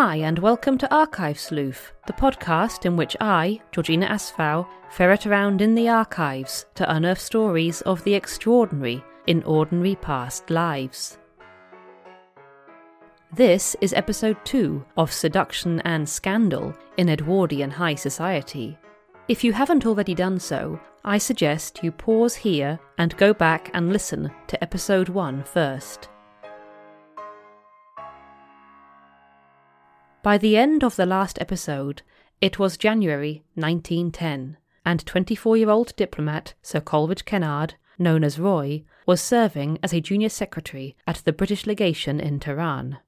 Hi, and welcome to Archive Sleuth, the podcast in which I, Georgina Asfow, ferret around in the archives to unearth stories of the extraordinary in ordinary past lives. This is episode 2 of Seduction and Scandal in Edwardian High Society. If you haven't already done so, I suggest you pause here and go back and listen to episode 1 first. By the end of the last episode, it was January 1910, and 24 year old diplomat Sir Coleridge Kennard, known as Roy, was serving as a junior secretary at the British legation in Tehran.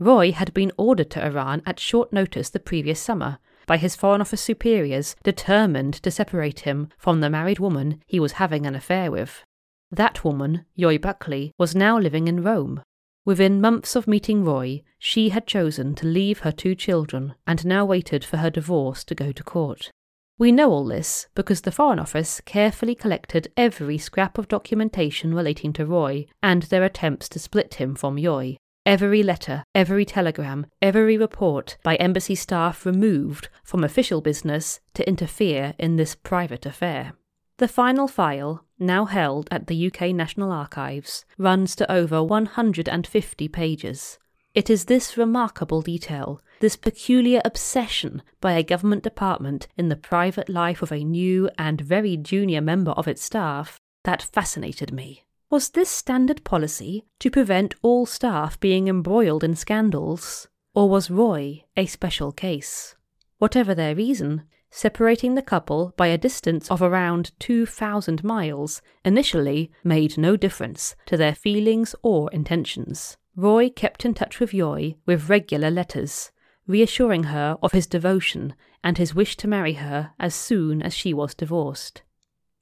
Roy had been ordered to Iran at short notice the previous summer by his Foreign Office superiors determined to separate him from the married woman he was having an affair with. That woman, Yoy Buckley, was now living in Rome, Within months of meeting Roy, she had chosen to leave her two children and now waited for her divorce to go to court. We know all this because the Foreign Office carefully collected every scrap of documentation relating to Roy and their attempts to split him from Yoy. Every letter, every telegram, every report by embassy staff removed from official business to interfere in this private affair. The final file, now held at the UK National Archives, runs to over 150 pages. It is this remarkable detail, this peculiar obsession by a government department in the private life of a new and very junior member of its staff, that fascinated me. Was this standard policy to prevent all staff being embroiled in scandals? Or was Roy a special case? Whatever their reason, separating the couple by a distance of around 2,000 miles, initially made no difference to their feelings or intentions. Roy kept in touch with Yoy with regular letters, reassuring her of his devotion and his wish to marry her as soon as she was divorced.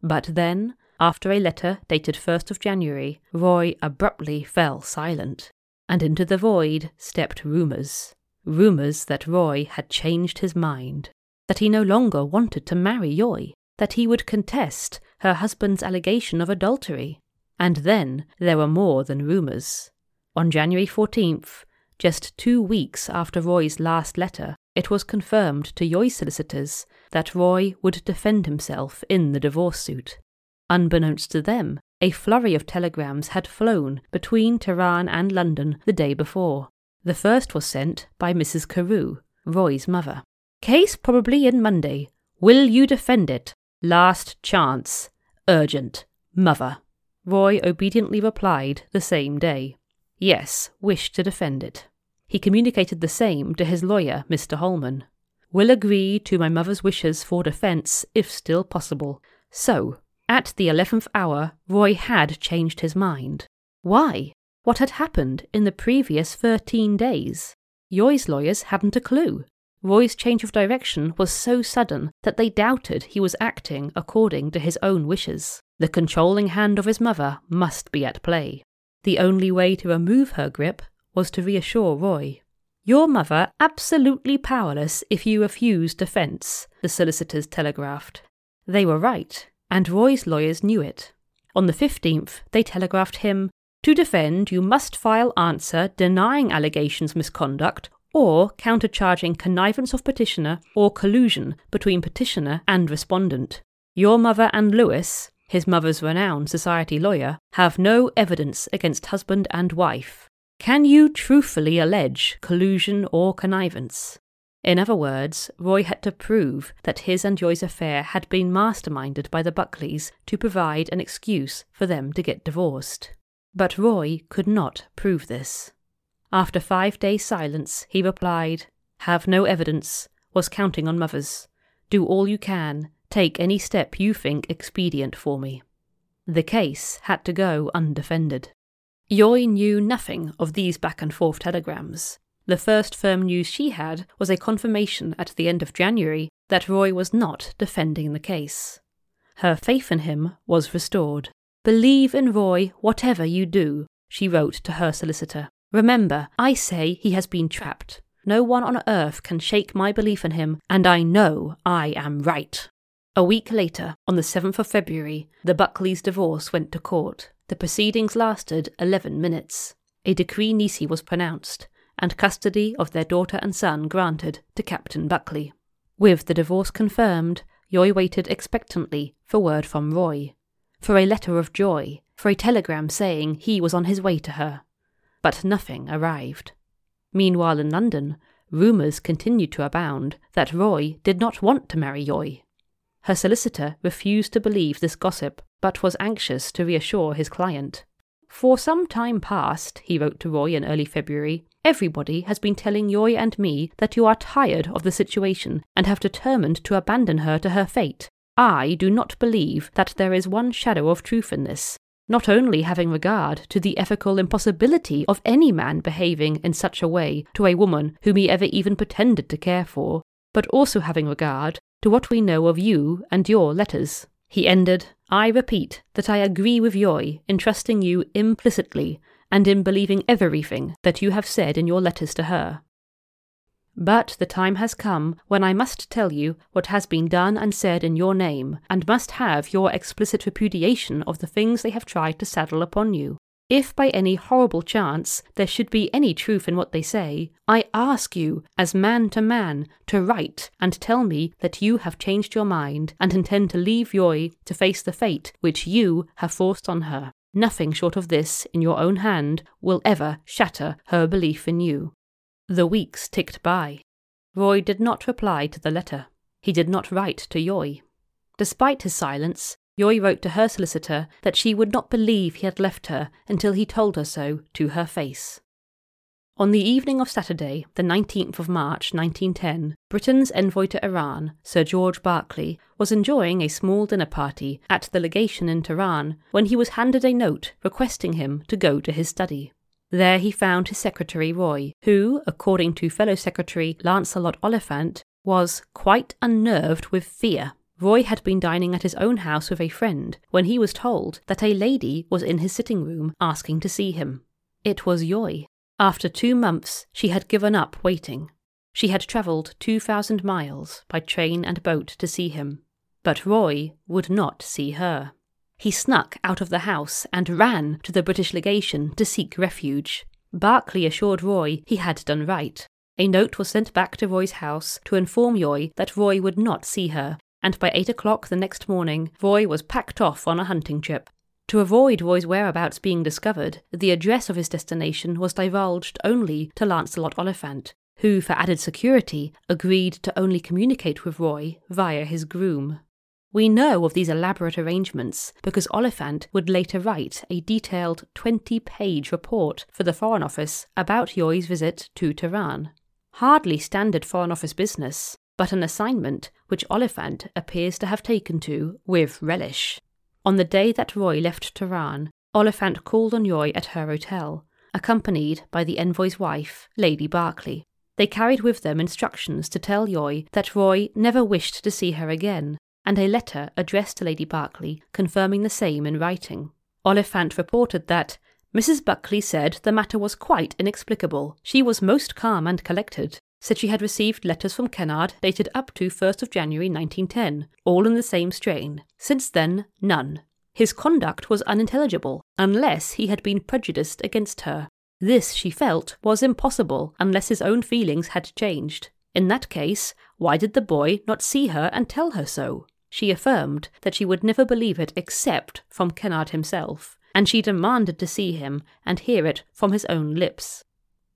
But then, after a letter dated 1st of January, Roy abruptly fell silent, and into the void stepped rumours. Rumours that Roy had changed his mind that he no longer wanted to marry Yoy, that he would contest her husband's allegation of adultery. And then there were more than rumours. On January 14th, just two weeks after Roy's last letter, it was confirmed to Yoy's solicitors that Roy would defend himself in the divorce suit. Unbeknownst to them, a flurry of telegrams had flown between Tehran and London the day before. The first was sent by Mrs. Carew, Roy's mother. Case probably in Monday. Will you defend it? Last chance. Urgent. Mother. Roy obediently replied the same day. Yes, wish to defend it. He communicated the same to his lawyer, Mr. Holman. Will agree to my mother's wishes for defence if still possible. So, at the eleventh hour, Roy had changed his mind. Why? What had happened in the previous thirteen days? Yoy's lawyers hadn't a clue. Roy's change of direction was so sudden that they doubted he was acting according to his own wishes. The controlling hand of his mother must be at play. The only way to remove her grip was to reassure Roy. Your mother absolutely powerless if you refuse defence, the solicitors telegraphed. They were right, and Roy's lawyers knew it. On the 15th, they telegraphed him To defend, you must file answer denying allegations misconduct or countercharging connivance of petitioner or collusion between petitioner and respondent. Your mother and Lewis, his mother's renowned society lawyer, have no evidence against husband and wife. Can you truthfully allege collusion or connivance? In other words, Roy had to prove that his and Yoy's affair had been masterminded by the Buckleys to provide an excuse for them to get divorced. But Roy could not prove this. After five days' silence, he replied, Have no evidence, was counting on mothers. Do all you can, take any step you think expedient for me. The case had to go undefended. Yoy knew nothing of these back and forth telegrams. The first firm news she had was a confirmation at the end of January that Roy was not defending the case. Her faith in him was restored. Believe in Roy whatever you do, she wrote to her solicitor. Remember, I say he has been trapped. No one on earth can shake my belief in him, and I know I am right. A week later, on the 7th of February, the Buckleys' divorce went to court. The proceedings lasted 11 minutes. A decree nisi was pronounced, and custody of their daughter and son granted to Captain Buckley. With the divorce confirmed, Yoy waited expectantly for word from Roy, for a letter of joy, for a telegram saying he was on his way to her. But nothing arrived. Meanwhile, in London, rumours continued to abound that Roy did not want to marry Yoy. Her solicitor refused to believe this gossip, but was anxious to reassure his client. For some time past, he wrote to Roy in early February, everybody has been telling Yoy and me that you are tired of the situation and have determined to abandon her to her fate. I do not believe that there is one shadow of truth in this, not only having regard to the ethical impossibility of any man behaving in such a way to a woman whom he ever even pretended to care for, but also having regard to what we know of you and your letters. He ended, I repeat that I agree with Yoy in trusting you implicitly and in believing everything that you have said in your letters to her. But the time has come when I must tell you what has been done and said in your name, and must have your explicit repudiation of the things they have tried to saddle upon you. If by any horrible chance there should be any truth in what they say, I ask you, as man to man, to write and tell me that you have changed your mind and intend to leave Yoy to face the fate which you have forced on her. Nothing short of this, in your own hand, will ever shatter her belief in you. The weeks ticked by. Roy did not reply to the letter. He did not write to Yoy. Despite his silence, Yoy wrote to her solicitor that she would not believe he had left her until he told her so to her face. On the evening of Saturday, the 19th of March 1910, Britain's envoy to Iran, Sir George Barclay, was enjoying a small dinner party at the legation in Tehran when he was handed a note requesting him to go to his study. There he found his secretary Roy, who, according to fellow secretary Lancelot Oliphant, was quite unnerved with fear Roy had been dining at his own house with a friend when he was told that a lady was in his sitting room asking to see him. It was Yoy. After two months, she had given up waiting. She had travelled 2,000 miles by train and boat to see him. But Roy would not see her. He snuck out of the house and ran to the British legation to seek refuge. Barclay assured Roy he had done right. A note was sent back to Roy's house to inform Yoy that Roy would not see her and by eight o'clock the next morning, Roy was packed off on a hunting trip. To avoid Roy's whereabouts being discovered, the address of his destination was divulged only to Lancelot Oliphant, who, for added security, agreed to only communicate with Roy via his groom. We know of these elaborate arrangements because Oliphant would later write a detailed 20 page report for the Foreign Office about Yoy's visit to Tehran. Hardly standard Foreign Office business, but an assignment which Oliphant appears to have taken to with relish. On the day that Roy left Tehran, Oliphant called on Yoy at her hotel, accompanied by the envoy's wife, Lady Barclay. They carried with them instructions to tell Yoy that Roy never wished to see her again, and a letter addressed to Lady Barclay confirming the same in writing. Oliphant reported that Mrs. Buckley said the matter was quite inexplicable. She was most calm and collected, said she had received letters from Kennard dated up to 1st of January 1910, all in the same strain. Since then, none. His conduct was unintelligible, unless he had been prejudiced against her. This, she felt, was impossible unless his own feelings had changed. In that case, why did the boy not see her and tell her so? She affirmed that she would never believe it except from Kennard himself, and she demanded to see him and hear it from his own lips.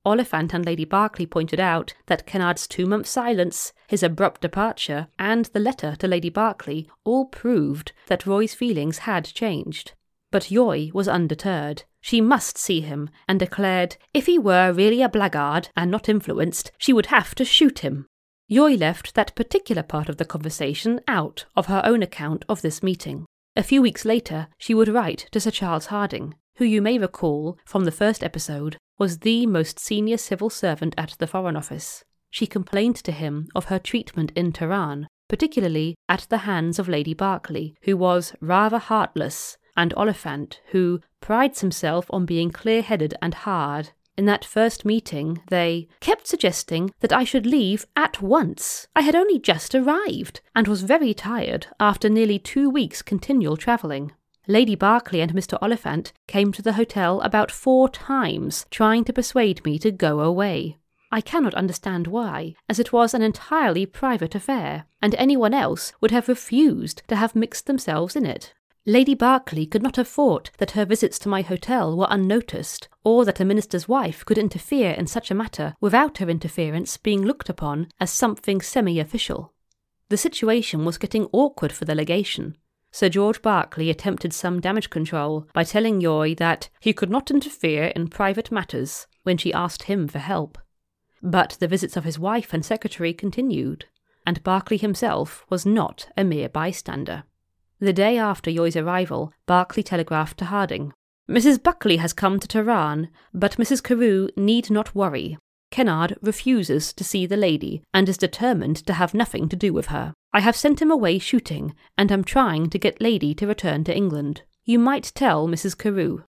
Oliphant and Lady Barclay pointed out that Kennard's two month silence, his abrupt departure, and the letter to Lady Barclay all proved that Roy's feelings had changed. But Yoy was undeterred. She must see him, and declared if he were really a blackguard and not influenced, she would have to shoot him. Yoy left that particular part of the conversation out of her own account of this meeting. A few weeks later, she would write to Sir Charles Hardinge, who you may recall from the first episode was the most senior civil servant at the Foreign Office. She complained to him of her treatment in Tehran, particularly at the hands of Lady Barclay, who was rather heartless, and Oliphant, who prides himself on being clear headed and hard. In that first meeting, they kept suggesting that I should leave at once. I had only just arrived, and was very tired after nearly two weeks' continual travelling. Lady Barclay and Mr. Oliphant came to the hotel about four times, trying to persuade me to go away. I cannot understand why, as it was an entirely private affair, and anyone else would have refused to have mixed themselves in it. Lady Barclay could not have thought that her visits to my hotel were unnoticed, or that a minister's wife could interfere in such a matter without her interference being looked upon as something semi official. The situation was getting awkward for the legation, Sir George Barclay attempted some damage control by telling Yoy that he could not interfere in private matters when she asked him for help. But the visits of his wife and secretary continued, and Barclay himself was not a mere bystander. The day after Yoy's arrival, Barclay telegraphed to Hardinge Mrs. Buckley has come to Tehran, but Mrs. Carew need not worry. Kennard refuses to see the lady and is determined to have nothing to do with her. I have sent him away shooting, and am trying to get Lady to return to England. You might tell Mrs. Carew.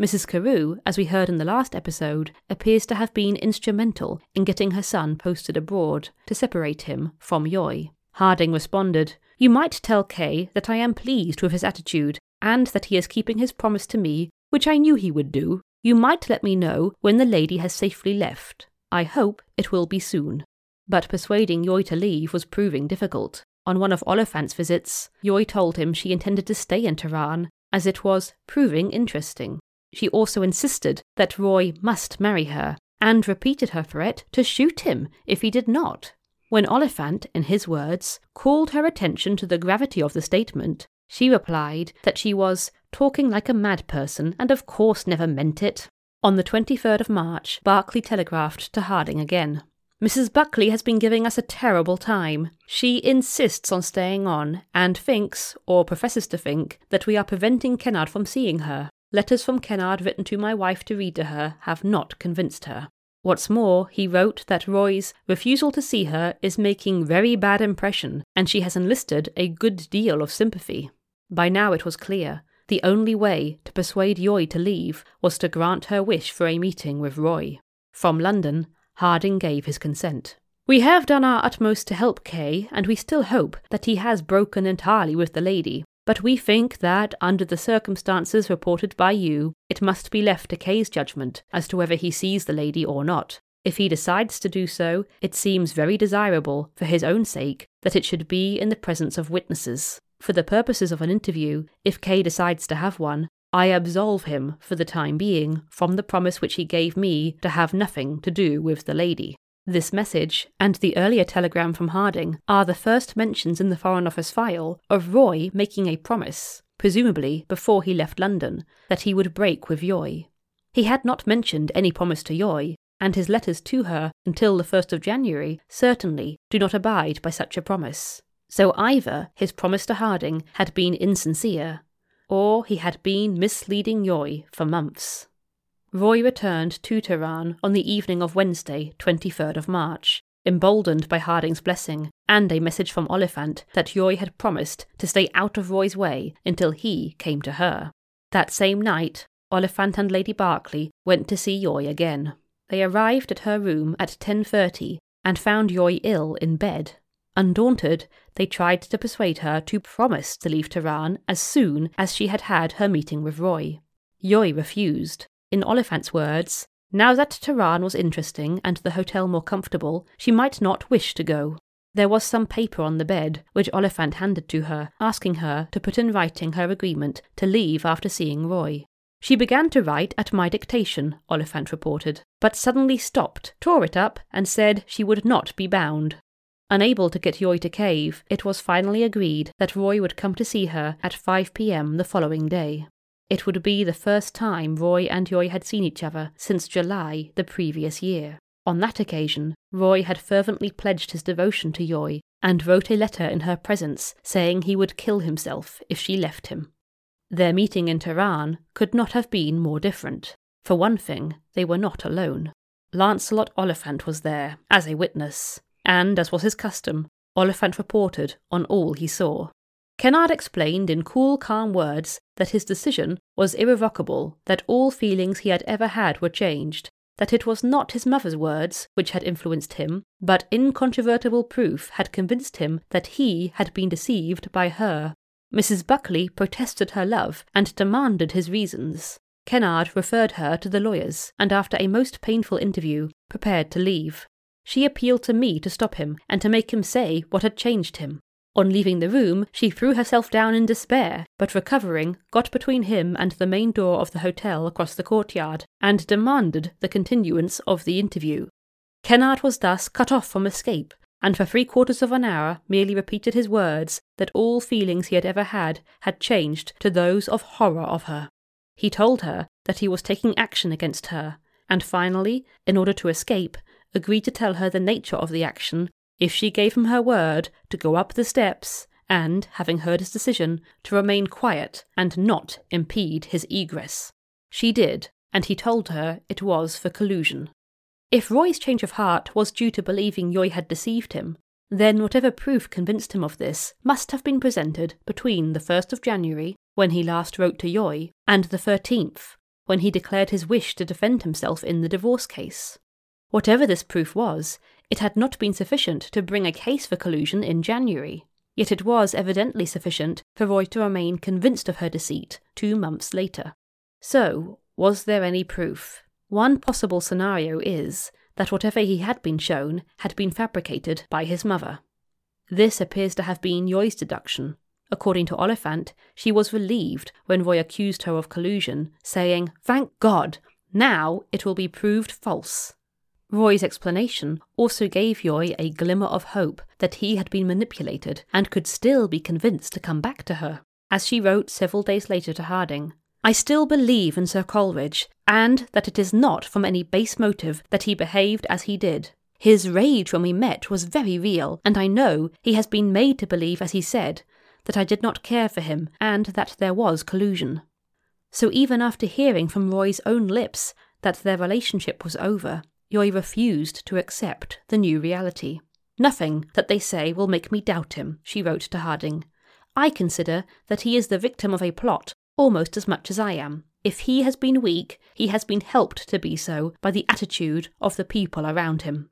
Mrs. Carew, as we heard in the last episode, appears to have been instrumental in getting her son posted abroad to separate him from Yoy. Hardinge responded, You might tell Kay that I am pleased with his attitude, and that he is keeping his promise to me, which I knew he would do. You might let me know when the lady has safely left. I hope it will be soon. But persuading Yoy to leave was proving difficult. On one of Oliphant's visits, Yoy told him she intended to stay in Tehran, as it was proving interesting. She also insisted that Roy must marry her, and repeated her threat to shoot him if he did not. When Oliphant, in his words, called her attention to the gravity of the statement, she replied that she was talking like a mad person and of course never meant it. On the 23rd of March, Barclay telegraphed to Hardinge again. Mrs. Buckley has been giving us a terrible time. She insists on staying on, and thinks, or professes to think, that we are preventing Kennard from seeing her. Letters from Kennard written to my wife to read to her have not convinced her. What's more, he wrote that Roy's refusal to see her is making very bad impression, and she has enlisted a good deal of sympathy. By now it was clear the only way to persuade Yoy to leave was to grant her wish for a meeting with Roy. From London, Hardinge gave his consent. We have done our utmost to help Kay, and we still hope that he has broken entirely with the lady. But we think that, under the circumstances reported by you, it must be left to Kay's judgment as to whether he sees the lady or not. If he decides to do so, it seems very desirable, for his own sake, that it should be in the presence of witnesses. For the purposes of an interview, if Kay decides to have one, I absolve him, for the time being, from the promise which he gave me to have nothing to do with the lady. This message, and the earlier telegram from Hardinge, are the first mentions in the Foreign Office file of Roy making a promise, presumably before he left London, that he would break with Yoy. He had not mentioned any promise to Yoy, and his letters to her until the 1st of January certainly do not abide by such a promise. So either his promise to Hardinge had been insincere, or he had been misleading Yoy for months. Roy returned to Tehran on the evening of Wednesday, 23rd of March, emboldened by Hardinge's blessing and a message from Oliphant that Yoy had promised to stay out of Roy's way until he came to her. That same night, Oliphant and Lady Barclay went to see Yoy again. They arrived at her room at 10:30 and found Yoy ill in bed. Undaunted, they tried to persuade her to promise to leave Tehran as soon as she had had her meeting with Roy. Yoy refused. In Oliphant's words, now that Tehran was interesting and the hotel more comfortable, she might not wish to go. There was some paper on the bed, which Oliphant handed to her, asking her to put in writing her agreement to leave after seeing Roy. She began to write at my dictation, Oliphant reported, but suddenly stopped, tore it up, and said she would not be bound. Unable to get Yoy to cave, it was finally agreed that Roy would come to see her at 5 pm the following day. It would be the first time Roy and Yoy had seen each other since July the previous year. On that occasion, Roy had fervently pledged his devotion to Yoy and wrote a letter in her presence saying he would kill himself if she left him. Their meeting in Tehran could not have been more different. For one thing, they were not alone. Lancelot Oliphant was there, as a witness, and, as was his custom, Oliphant reported on all he saw. Kennard explained in cool, calm words that his decision was irrevocable, that all feelings he had ever had were changed, that it was not his mother's words which had influenced him, but incontrovertible proof had convinced him that he had been deceived by her. Mrs. Buckley protested her love and demanded his reasons. Kennard referred her to the lawyers, and after a most painful interview, prepared to leave. She appealed to me to stop him and to make him say what had changed him. On leaving the room, she threw herself down in despair, but recovering, got between him and the main door of the hotel across the courtyard, and demanded the continuance of the interview. Kennard was thus cut off from escape, and for three quarters of an hour merely repeated his words that all feelings he had ever had had changed to those of horror of her. He told her that he was taking action against her, and finally, in order to escape, agreed to tell her the nature of the action if she gave him her word to go up the steps and, having heard his decision, to remain quiet and not impede his egress. She did, and he told her it was for collusion. If Roy's change of heart was due to believing Yoy had deceived him, then whatever proof convinced him of this must have been presented between the 1st of January, when he last wrote to Yoy, and the 13th, when he declared his wish to defend himself in the divorce case. Whatever this proof was, it had not been sufficient to bring a case for collusion in January, yet it was evidently sufficient for Roy to remain convinced of her deceit two months later. So, was there any proof? One possible scenario is that whatever he had been shown had been fabricated by his mother. This appears to have been Yoy's deduction. According to Oliphant, she was relieved when Roy accused her of collusion, saying, Thank God! Now it will be proved false. Roy's explanation also gave Yoy a glimmer of hope that he had been manipulated and could still be convinced to come back to her. As she wrote several days later to Hardinge, I still believe in Sir Coleridge, and that it is not from any base motive that he behaved as he did. His rage when we met was very real, and I know he has been made to believe, as he said, that I did not care for him and that there was collusion. So even after hearing from Roy's own lips that their relationship was over, Yoy refused to accept the new reality. Nothing that they say will make me doubt him, she wrote to Hardinge. I consider that he is the victim of a plot almost as much as I am. If he has been weak, he has been helped to be so by the attitude of the people around him.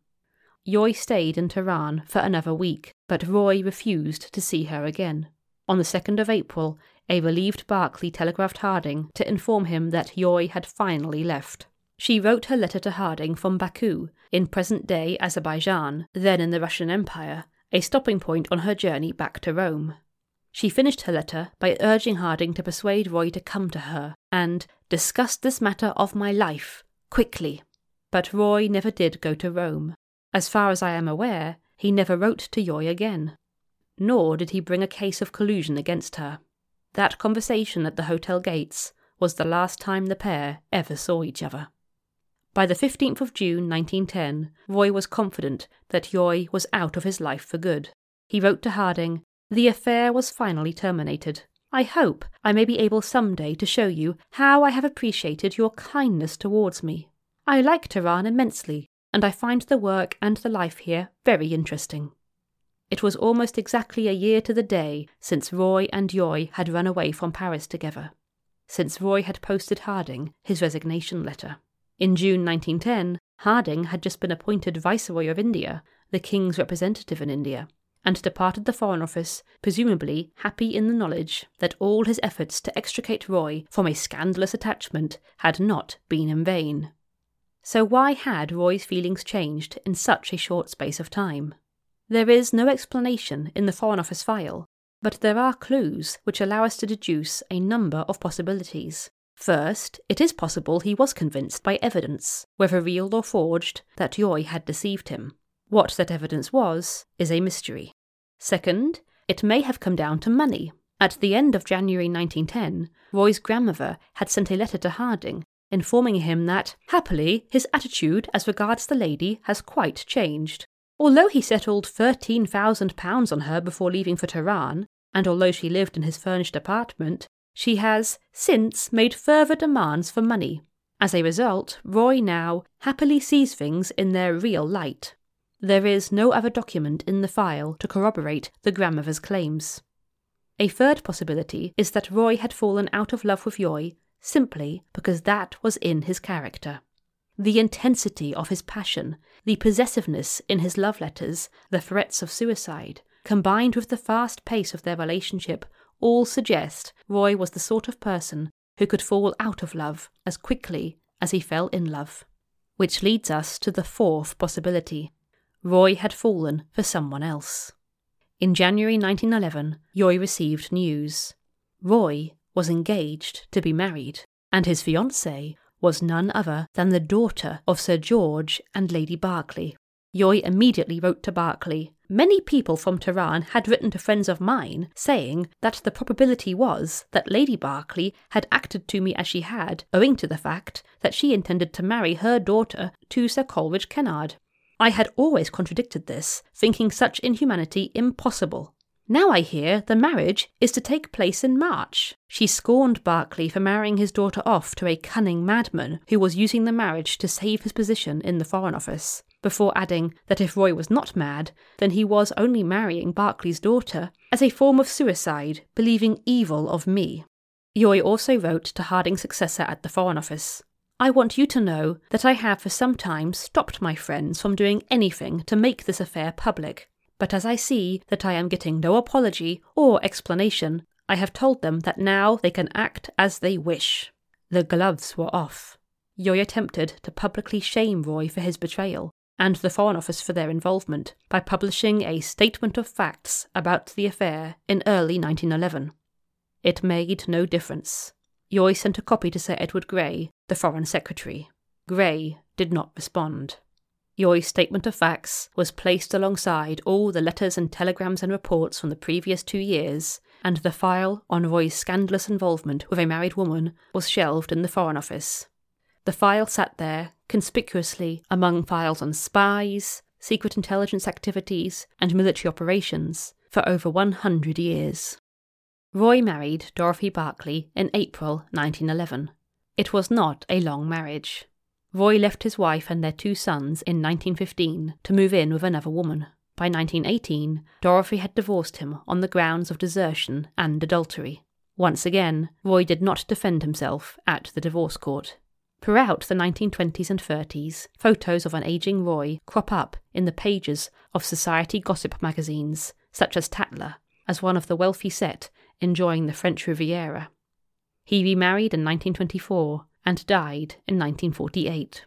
Yoy stayed in Tehran for another week, but Roy refused to see her again. On the 2nd of April, a relieved Barclay telegraphed Hardinge to inform him that Yoy had finally left. She wrote her letter to Hardinge from Baku, in present day Azerbaijan, then in the Russian Empire, a stopping point on her journey back to Rome. She finished her letter by urging Hardinge to persuade Roy to come to her and discuss this matter of my life quickly. But Roy never did go to Rome. As far as I am aware, he never wrote to Yoy again. Nor did he bring a case of collusion against her. That conversation at the hotel gates was the last time the pair ever saw each other. By the 15th of June 1910, Roy was confident that Yoy was out of his life for good. He wrote to Hardinge, The affair was finally terminated. I hope I may be able some day to show you how I have appreciated your kindness towards me. I like Tehran immensely, and I find the work and the life here very interesting. It was almost exactly a year to the day since Roy and Yoy had run away from Paris together, since Roy had posted Hardinge his resignation letter. In June 1910, Hardinge had just been appointed Viceroy of India, the King's representative in India, and departed the Foreign Office, presumably happy in the knowledge that all his efforts to extricate Roy from a scandalous attachment had not been in vain. So, why had Roy's feelings changed in such a short space of time? There is no explanation in the Foreign Office file, but there are clues which allow us to deduce a number of possibilities. First, it is possible he was convinced by evidence, whether real or forged, that Yoy had deceived him. What that evidence was is a mystery. Second, it may have come down to money. At the end of January 1910, Roy's grandmother had sent a letter to Hardinge informing him that, happily, his attitude as regards the lady has quite changed. Although he settled £13,000 on her before leaving for Tehran, and although she lived in his furnished apartment, she has since made further demands for money. As a result, Roy now happily sees things in their real light. There is no other document in the file to corroborate the grandmother's claims. A third possibility is that Roy had fallen out of love with Yoy simply because that was in his character. The intensity of his passion, the possessiveness in his love letters, the threats of suicide, combined with the fast pace of their relationship, all suggest Roy was the sort of person who could fall out of love as quickly as he fell in love. Which leads us to the fourth possibility. Roy had fallen for someone else. In January 1911, Yoy received news. Roy was engaged to be married, and his fiancée was none other than the daughter of Sir George and Lady Barclay. Yoy immediately wrote to Barclay. Many people from Tehran had written to friends of mine saying that the probability was that Lady Barclay had acted to me as she had, owing to the fact that she intended to marry her daughter to Sir Coleridge Kennard. I had always contradicted this, thinking such inhumanity impossible. Now I hear the marriage is to take place in March. She scorned Barclay for marrying his daughter off to a cunning madman who was using the marriage to save his position in the Foreign Office, before adding that if Roy was not mad, then he was only marrying Barclay's daughter as a form of suicide, believing evil of me. Yoy also wrote to Hardinge's successor at the Foreign Office. I want you to know that I have for some time stopped my friends from doing anything to make this affair public, but as I see that I am getting no apology or explanation, I have told them that now they can act as they wish. The gloves were off. Yoy attempted to publicly shame Roy for his betrayal and the Foreign Office for their involvement by publishing a statement of facts about the affair in early 1911. It made no difference. Yoy sent a copy to Sir Edward Grey, the Foreign Secretary. Grey did not respond. Yoy's statement of facts was placed alongside all the letters and telegrams and reports from the previous two years, and the file on Roy's scandalous involvement with a married woman was shelved in the Foreign Office. The file sat there, conspicuously among files on spies, secret intelligence activities, and military operations, for over 100 years. Roy married Dorothy Barclay in April 1911. It was not a long marriage. Roy left his wife and their two sons in 1915 to move in with another woman. By 1918, Dorothy had divorced him on the grounds of desertion and adultery. Once again, Roy did not defend himself at the divorce court. Throughout the 1920s and 30s, photos of an aging Roy crop up in the pages of society gossip magazines, such as Tatler, as one of the wealthy set enjoying the French Riviera. He remarried in 1924 and died in 1948.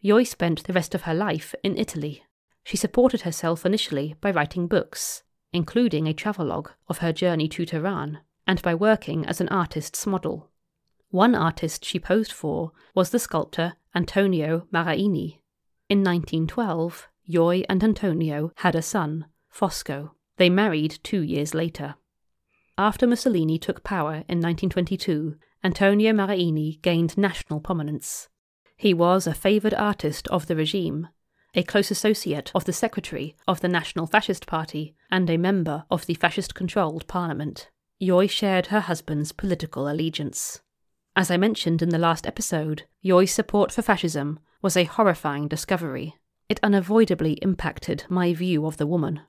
Yoy spent the rest of her life in Italy. She supported herself initially by writing books, including a travelogue of her journey to Tehran, and by working as an artist's model. One artist she posed for was the sculptor Antonio Maraini. In 1912, Yoy and Antonio had a son, Fosco. They married two years later. After Mussolini took power in 1922, Antonio Maraini gained national prominence. He was a favoured artist of the regime, a close associate of the secretary of the National Fascist Party, and a member of the fascist controlled parliament. Yoy shared her husband's political allegiance. As I mentioned in the last episode, Yoy's support for fascism was a horrifying discovery. It unavoidably impacted my view of the woman.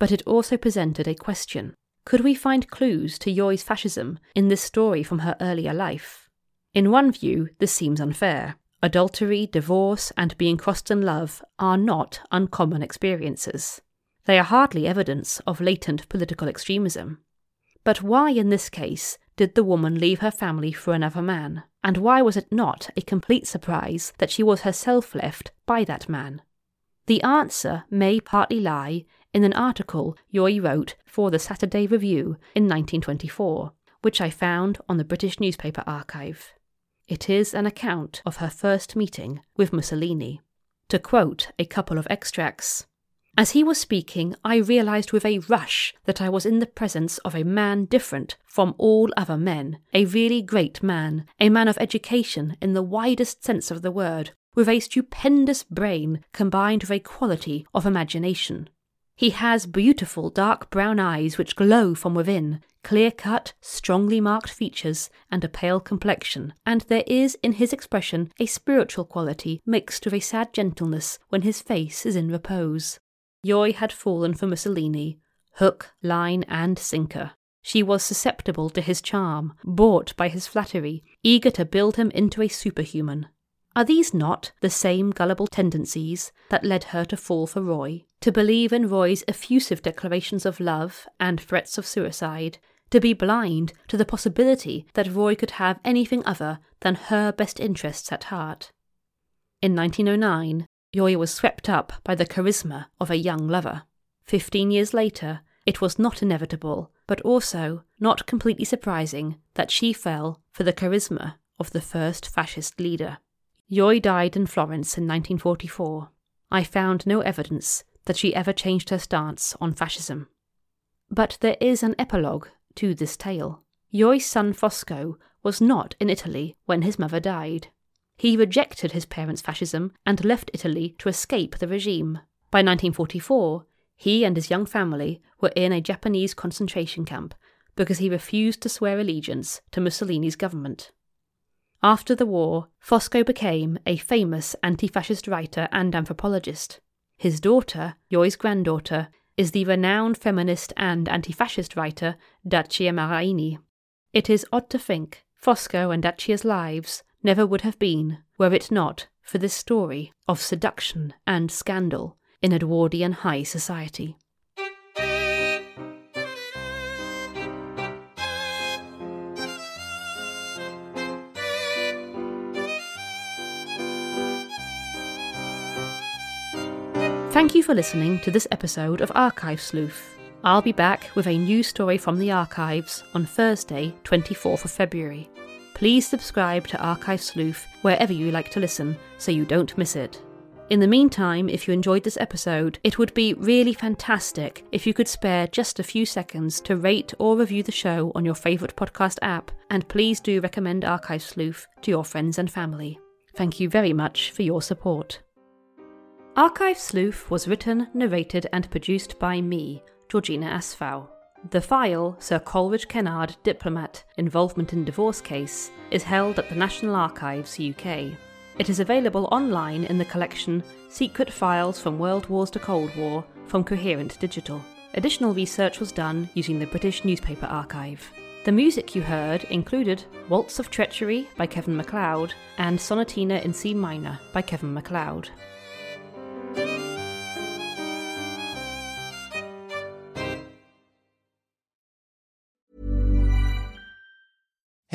But it also presented a question could we find clues to Yoy's fascism in this story from her earlier life? In one view, this seems unfair. Adultery, divorce, and being crossed in love are not uncommon experiences. They are hardly evidence of latent political extremism. But why, in this case, did the woman leave her family for another man? And why was it not a complete surprise that she was herself left by that man? The answer may partly lie in an article Yoy wrote for the Saturday Review in 1924, which I found on the British Newspaper Archive. It is an account of her first meeting with Mussolini. To quote a couple of extracts As he was speaking, I realized with a rush that I was in the presence of a man different from all other men, a really great man, a man of education in the widest sense of the word, with a stupendous brain combined with a quality of imagination. He has beautiful dark brown eyes which glow from within, clear cut, strongly marked features, and a pale complexion, and there is in his expression a spiritual quality mixed with a sad gentleness when his face is in repose. Yoy had fallen for Mussolini, hook, line, and sinker. She was susceptible to his charm, bought by his flattery, eager to build him into a superhuman. Are these not the same gullible tendencies that led her to fall for Roy, to believe in Roy's effusive declarations of love and threats of suicide, to be blind to the possibility that Roy could have anything other than her best interests at heart? In 1909, Yoy was swept up by the charisma of a young lover. Fifteen years later, it was not inevitable, but also not completely surprising, that she fell for the charisma of the first fascist leader. Yoy died in Florence in 1944. I found no evidence that she ever changed her stance on fascism. But there is an epilogue to this tale. Yoy's son Fosco was not in Italy when his mother died. He rejected his parents' fascism and left Italy to escape the regime. By 1944, he and his young family were in a Japanese concentration camp because he refused to swear allegiance to Mussolini's government. After the war, Fosco became a famous anti fascist writer and anthropologist. His daughter, Yoy's granddaughter, is the renowned feminist and anti fascist writer Dacia Maraini. It is odd to think Fosco and Dacia's lives never would have been were it not for this story of seduction and scandal in Edwardian high society. Thank you for listening to this episode of Archive Sleuth. I'll be back with a new story from the archives on Thursday, 24th of February. Please subscribe to Archive Sleuth wherever you like to listen so you don't miss it. In the meantime, if you enjoyed this episode, it would be really fantastic if you could spare just a few seconds to rate or review the show on your favourite podcast app, and please do recommend Archive Sleuth to your friends and family. Thank you very much for your support. Archive Sleuth was written, narrated, and produced by me, Georgina Asfow. The file, Sir Coleridge Kennard Diplomat Involvement in Divorce Case, is held at the National Archives, UK. It is available online in the collection Secret Files from World Wars to Cold War from Coherent Digital. Additional research was done using the British Newspaper Archive. The music you heard included Waltz of Treachery by Kevin MacLeod and Sonatina in C minor by Kevin MacLeod.